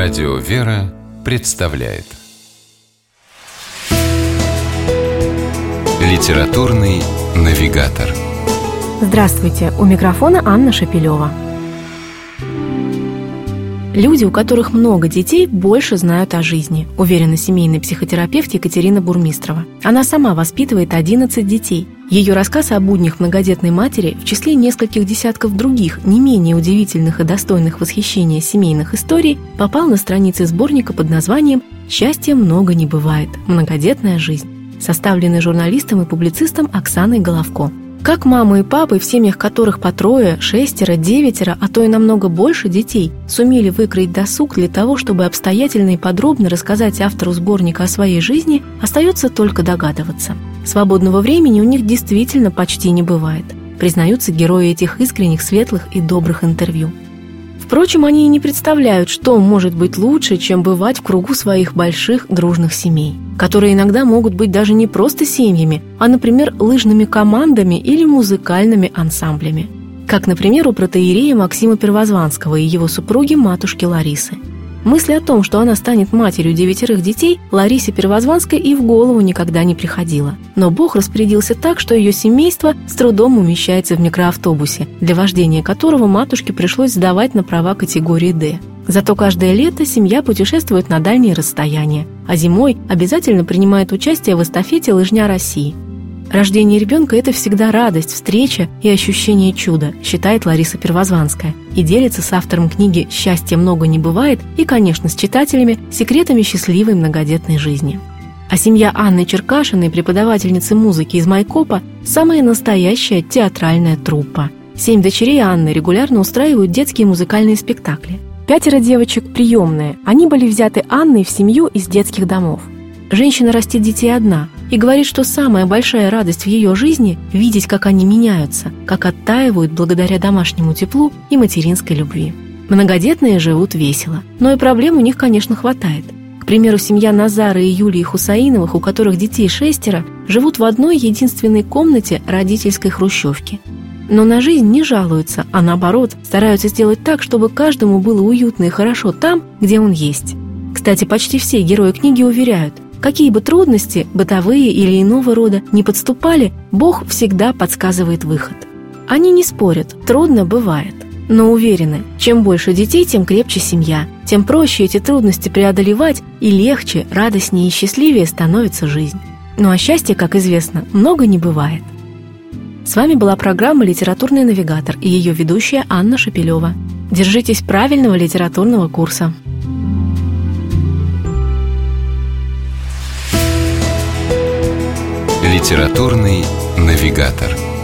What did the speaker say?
Радио «Вера» представляет Литературный навигатор Здравствуйте! У микрофона Анна Шапилева. Люди, у которых много детей, больше знают о жизни, уверена семейный психотерапевт Екатерина Бурмистрова. Она сама воспитывает 11 детей. Ее рассказ о буднях многодетной матери в числе нескольких десятков других, не менее удивительных и достойных восхищения семейных историй, попал на страницы сборника под названием «Счастья много не бывает. Многодетная жизнь», составленный журналистом и публицистом Оксаной Головко. Как мамы и папы, в семьях которых по трое, шестеро, девятеро, а то и намного больше детей, сумели выкроить досуг для того, чтобы обстоятельно и подробно рассказать автору сборника о своей жизни, остается только догадываться. Свободного времени у них действительно почти не бывает, признаются герои этих искренних, светлых и добрых интервью. Впрочем, они и не представляют, что может быть лучше, чем бывать в кругу своих больших дружных семей, которые иногда могут быть даже не просто семьями, а, например, лыжными командами или музыкальными ансамблями. Как, например, у протеерея Максима Первозванского и его супруги матушки Ларисы – Мысли о том, что она станет матерью девятерых детей, Ларисе Первозванской и в голову никогда не приходило. Но Бог распорядился так, что ее семейство с трудом умещается в микроавтобусе, для вождения которого матушке пришлось сдавать на права категории «Д». Зато каждое лето семья путешествует на дальние расстояния, а зимой обязательно принимает участие в эстафете «Лыжня России». Рождение ребенка – это всегда радость, встреча и ощущение чуда, считает Лариса Первозванская, и делится с автором книги «Счастья много не бывает» и, конечно, с читателями секретами счастливой многодетной жизни. А семья Анны Черкашиной, преподавательницы музыки из Майкопа, самая настоящая театральная труппа. Семь дочерей Анны регулярно устраивают детские музыкальные спектакли. Пятеро девочек приемные. Они были взяты Анной в семью из детских домов. Женщина растит детей одна и говорит, что самая большая радость в ее жизни – видеть, как они меняются, как оттаивают благодаря домашнему теплу и материнской любви. Многодетные живут весело, но и проблем у них, конечно, хватает. К примеру, семья Назара и Юлии Хусаиновых, у которых детей шестеро, живут в одной единственной комнате родительской хрущевки. Но на жизнь не жалуются, а наоборот, стараются сделать так, чтобы каждому было уютно и хорошо там, где он есть. Кстати, почти все герои книги уверяют – Какие бы трудности, бытовые или иного рода, не подступали, Бог всегда подсказывает выход. Они не спорят, трудно бывает, но уверены, чем больше детей, тем крепче семья, тем проще эти трудности преодолевать и легче, радостнее и счастливее становится жизнь. Ну а счастья, как известно, много не бывает. С вами была программа «Литературный навигатор» и ее ведущая Анна Шапилева. Держитесь правильного литературного курса. Литературный навигатор.